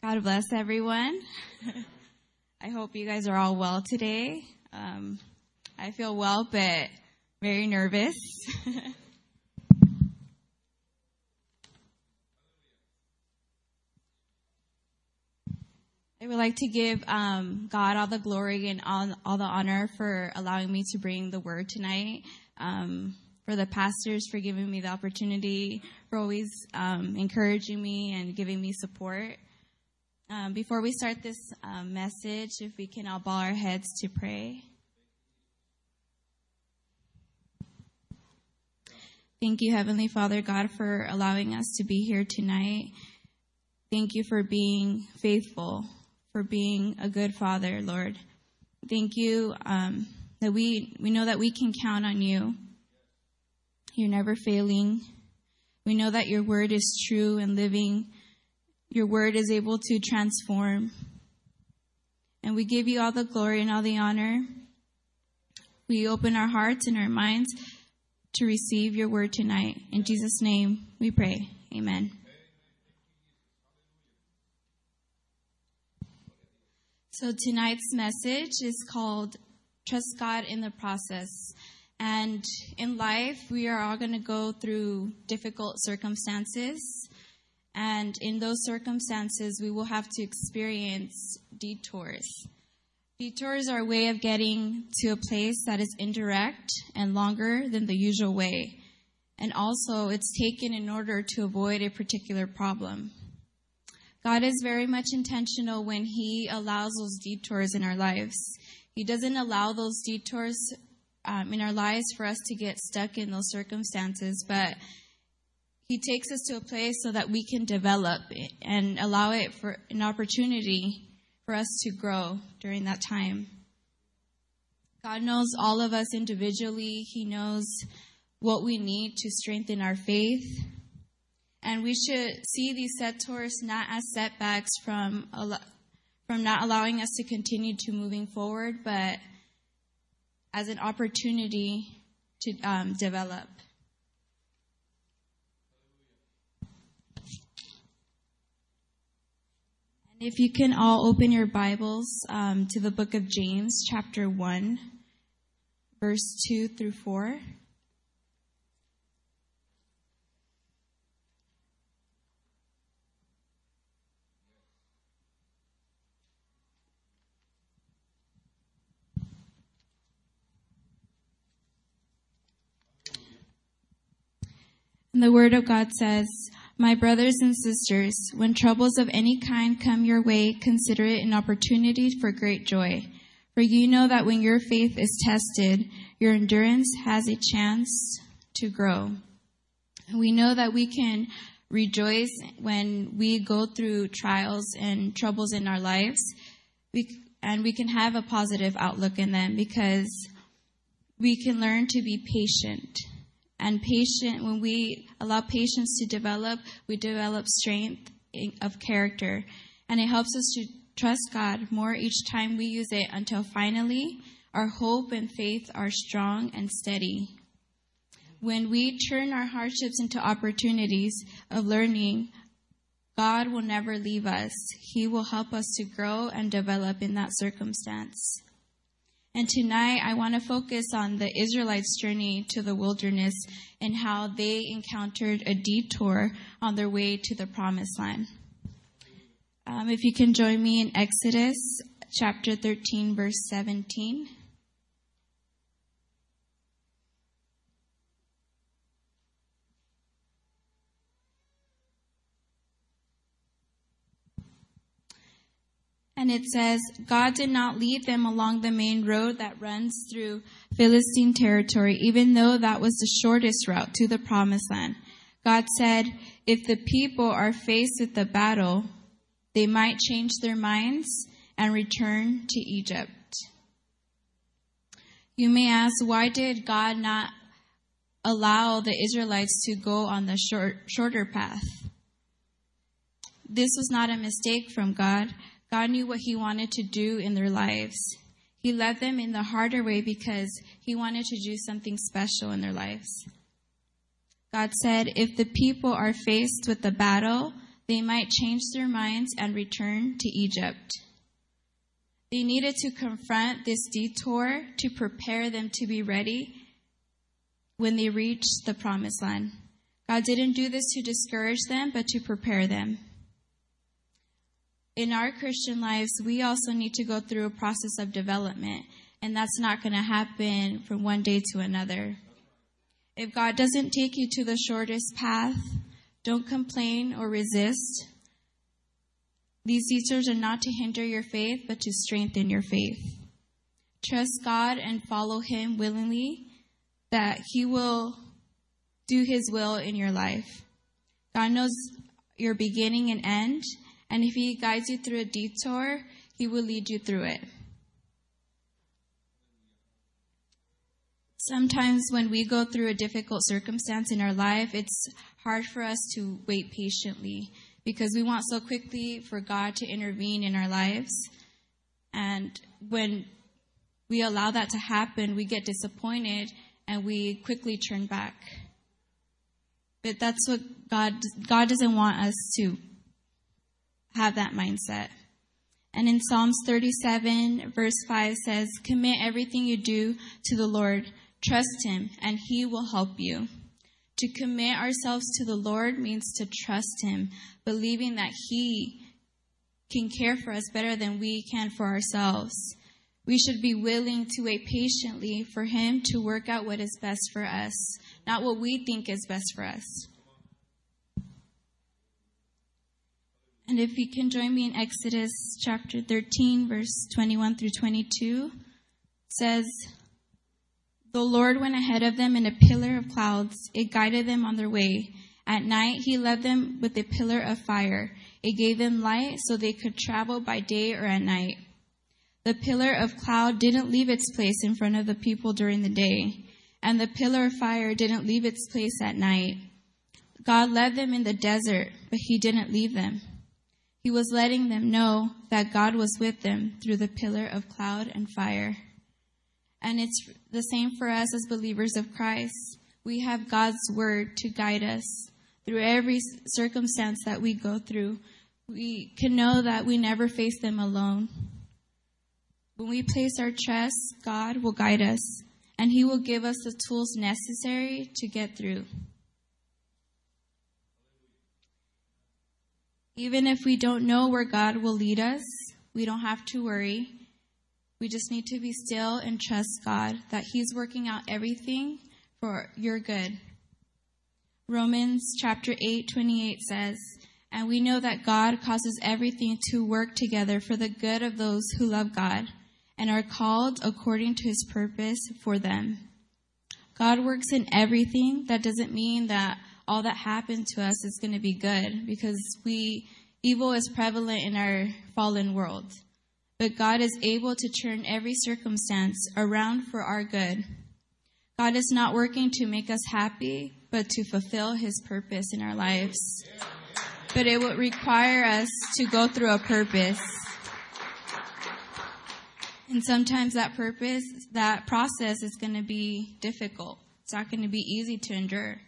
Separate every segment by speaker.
Speaker 1: God bless everyone. I hope you guys are all well today. Um, I feel well, but very nervous. I would like to give um, God all the glory and all, all the honor for allowing me to bring the word tonight. Um, for the pastors for giving me the opportunity, for always um, encouraging me and giving me support. Um, before we start this um, message, if we can all bow our heads to pray. Thank you, Heavenly Father God, for allowing us to be here tonight. Thank you for being faithful, for being a good Father, Lord. Thank you um, that we we know that we can count on you. You're never failing. We know that your word is true and living. Your word is able to transform. And we give you all the glory and all the honor. We open our hearts and our minds to receive your word tonight. In Jesus' name we pray. Amen. So tonight's message is called Trust God in the Process. And in life, we are all going to go through difficult circumstances. And in those circumstances, we will have to experience detours. Detours are a way of getting to a place that is indirect and longer than the usual way. And also, it's taken in order to avoid a particular problem. God is very much intentional when He allows those detours in our lives. He doesn't allow those detours um, in our lives for us to get stuck in those circumstances, but He takes us to a place so that we can develop and allow it for an opportunity for us to grow during that time. God knows all of us individually. He knows what we need to strengthen our faith. And we should see these detours not as setbacks from, from not allowing us to continue to moving forward, but as an opportunity to um, develop. If you can all open your Bibles um, to the book of James, chapter 1, verse 2 through 4. And the Word of God says, My brothers and sisters, when troubles of any kind come your way, consider it an opportunity for great joy. For you know that when your faith is tested, your endurance has a chance to grow. We know that we can rejoice when we go through trials and troubles in our lives, we, and we can have a positive outlook in them because we can learn to be patient and patient when we allow patience to develop we develop strength of character. And it helps us to trust god more each time we use it until finally our hope and faith are strong and steady. When we turn our hardships into opportunities of learning god will never leave us. He will help us to grow and develop in that circumstance and tonight I want to focus on the Israelites' journey to the wilderness and how they encountered a detour on their way to the promised land. Um, if you can join me in Exodus chapter 13, verse 17. And it says, God did not lead them along the main road that runs through Philistine territory, even though that was the shortest route to the promised land. God said, if the people are faced with the battle, they might change their minds and return to Egypt. You may ask, why did God not allow the Israelites to go on the short, shorter path? This was not a mistake from God. God knew what He wanted to do in their lives. He led them in the harder way because He wanted to do something special in their lives. God said, if the people are faced with the battle, they might change their minds and return to Egypt. They needed to confront this detour to prepare them to be ready when they reached the promised land. God didn't do this to discourage them, but to prepare them. In our Christian lives, we also need to go through a process of development, and that's not going to happen from one day to another. If God doesn't take you to the shortest path, don't complain or resist. These detours are not to hinder your faith, but to strengthen your faith. Trust God and follow Him willingly, that He will do His will in your life. God knows your beginning and end, and if He guides you through a detour, He will lead you through it. Sometimes when we go through a difficult circumstance in our life, it's hard for us to wait patiently because we want so quickly for God to intervene in our lives. And when we allow that to happen, we get disappointed and we quickly turn back. But that's what God God doesn't want us to have that mindset. And in Psalms 37 verse 5 says, "Commit everything you do to the Lord. Trust him and he will help you." To commit ourselves to the Lord means to trust Him, believing that He can care for us better than we can for ourselves. We should be willing to wait patiently for Him to work out what is best for us, not what we think is best for us. And if you can join me in Exodus chapter 13, verse 21 through 22, says, the Lord went ahead of them in a pillar of clouds. It guided them on their way. At night, he led them with a pillar of fire. It gave them light so they could travel by day or at night. The pillar of cloud didn't leave its place in front of the people during the day, and the pillar of fire didn't leave its place at night. God led them in the desert, but he didn't leave them. He was letting them know that God was with them through the pillar of cloud and fire. And it's the same for us as believers of Christ. We have God's word to guide us through every circumstance that we go through. We can know that we never face them alone. When we place our trust, God will guide us and He will give us the tools necessary to get through. Even if we don't know where God will lead us, we don't have to worry we just need to be still and trust God that He's working out everything for your good. Romans chapter 8, 28 says, And we know that God causes everything to work together for the good of those who love God and are called according to His purpose for them. God works in everything. That doesn't mean that all that happened to us is going to be good because we, evil is prevalent in our fallen world but God is able to turn every circumstance around for our good. God is not working to make us happy, but to fulfill his purpose in our lives. But it would require us to go through a purpose. And sometimes that purpose, that process is going to be difficult. It's not going to be easy to endure.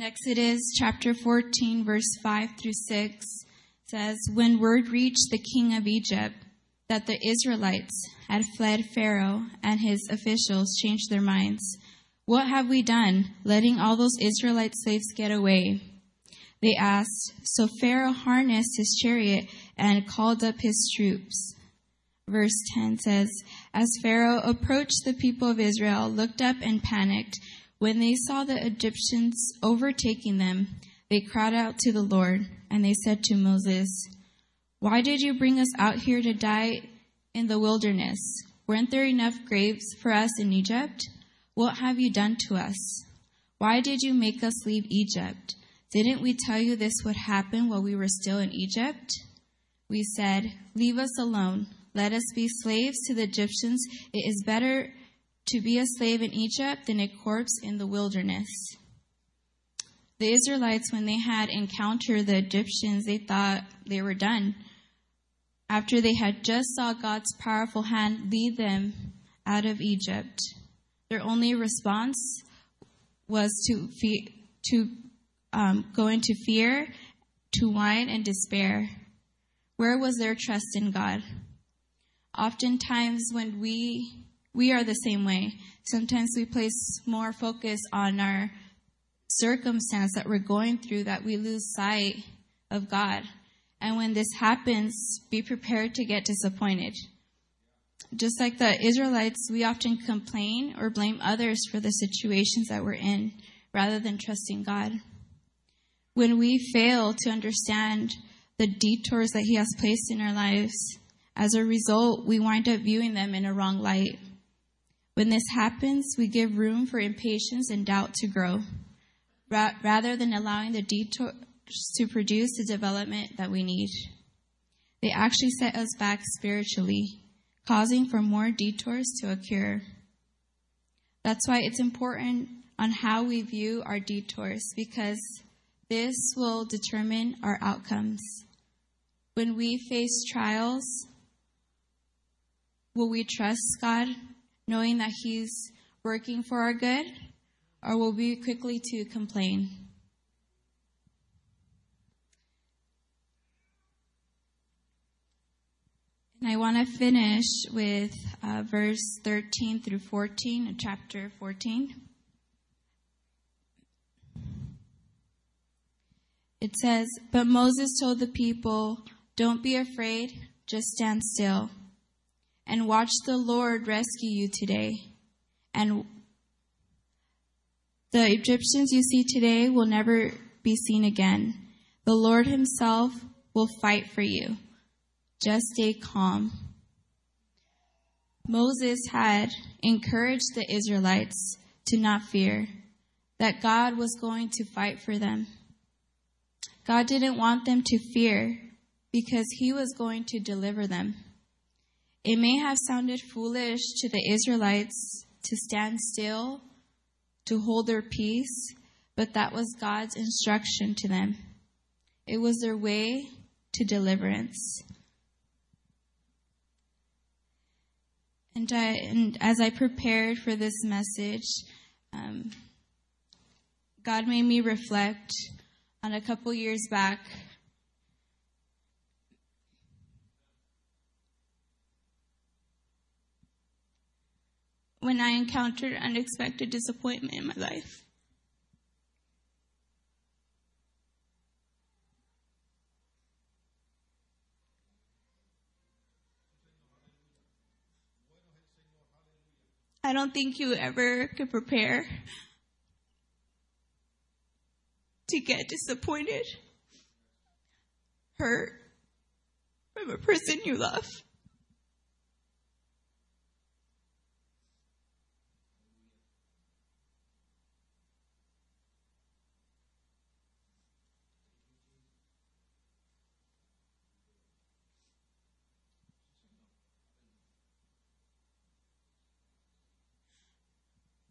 Speaker 1: Exodus chapter 14, verse 5 through 6, says, When word reached the king of Egypt that the Israelites had fled Pharaoh and his officials changed their minds, What have we done, letting all those Israelite slaves get away? They asked. So Pharaoh harnessed his chariot and called up his troops. Verse 10 says, As Pharaoh approached, the people of Israel looked up and panicked. When they saw the Egyptians overtaking them, they cried out to the Lord, and they said to Moses, Why did you bring us out here to die in the wilderness? Weren't there enough graves for us in Egypt? What have you done to us? Why did you make us leave Egypt? Didn't we tell you this would happen while we were still in Egypt? We said, Leave us alone. Let us be slaves to the Egyptians. It is better to be a slave in Egypt than a corpse in the wilderness. The Israelites, when they had encountered the Egyptians, they thought they were done. After they had just saw God's powerful hand lead them out of Egypt, their only response was to to um, go into fear, to whine and despair. Where was their trust in God? Oftentimes, when we we are the same way. Sometimes we place more focus on our circumstance that we're going through that we lose sight of God. And when this happens, be prepared to get disappointed. Just like the Israelites, we often complain or blame others for the situations that we're in rather than trusting God. When we fail to understand the detours that He has placed in our lives, as a result, we wind up viewing them in a wrong light. When this happens, we give room for impatience and doubt to grow, ra- rather than allowing the detours to produce the development that we need. They actually set us back spiritually, causing for more detours to occur. That's why it's important on how we view our detours because this will determine our outcomes. When we face trials, will we trust God knowing that He's working for our good, or will we quickly to complain? And I want to finish with uh, verse 13 through 14 of chapter 14. It says, But Moses told the people, Don't be afraid, just stand still, and watch the Lord rescue you today. And the Egyptians you see today will never be seen again. The Lord Himself will fight for you. Just stay calm. Moses had encouraged the Israelites to not fear, that God was going to fight for them. God didn't want them to fear because he was going to deliver them. It may have sounded foolish to the Israelites to stand still, to hold their peace, but that was God's instruction to them. It was their way to deliverance. And, I, and as I prepared for this message, um, God made me reflect on a couple years back. When I encountered unexpected disappointment in my life. I don't think you ever could prepare to get disappointed, hurt from a person you love.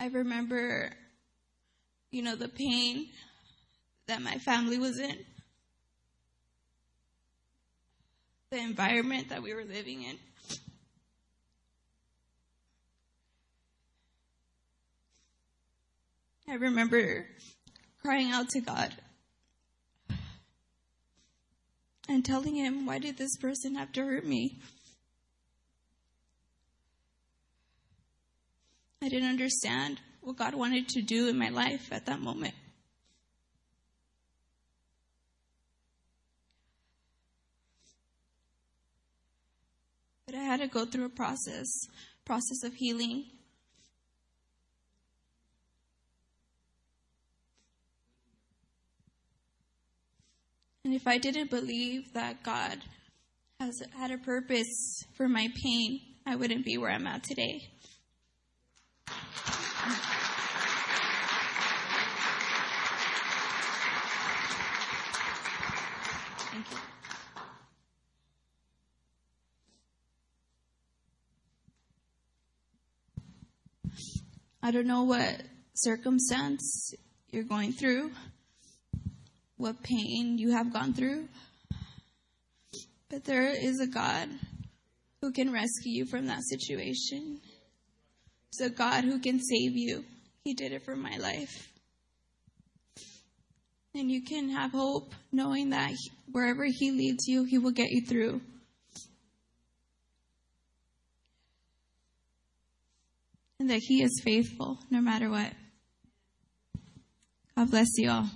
Speaker 1: I remember, you know, the pain that my family was in, the environment that we were living in. I remember crying out to God and telling him, Why did this person have to hurt me? I didn't understand what God wanted to do in my life at that moment. But I had to go through a process, process of healing. And if I didn't believe that God has had a purpose for my pain, I wouldn't be where I'm at today. I don't know what circumstance you're going through, what pain you have gone through, but there is a God who can rescue you from that situation. There's a God who can save you. He did it for my life. And you can have hope knowing that wherever He leads you, He will get you through. And that He is faithful no matter what. God bless you all.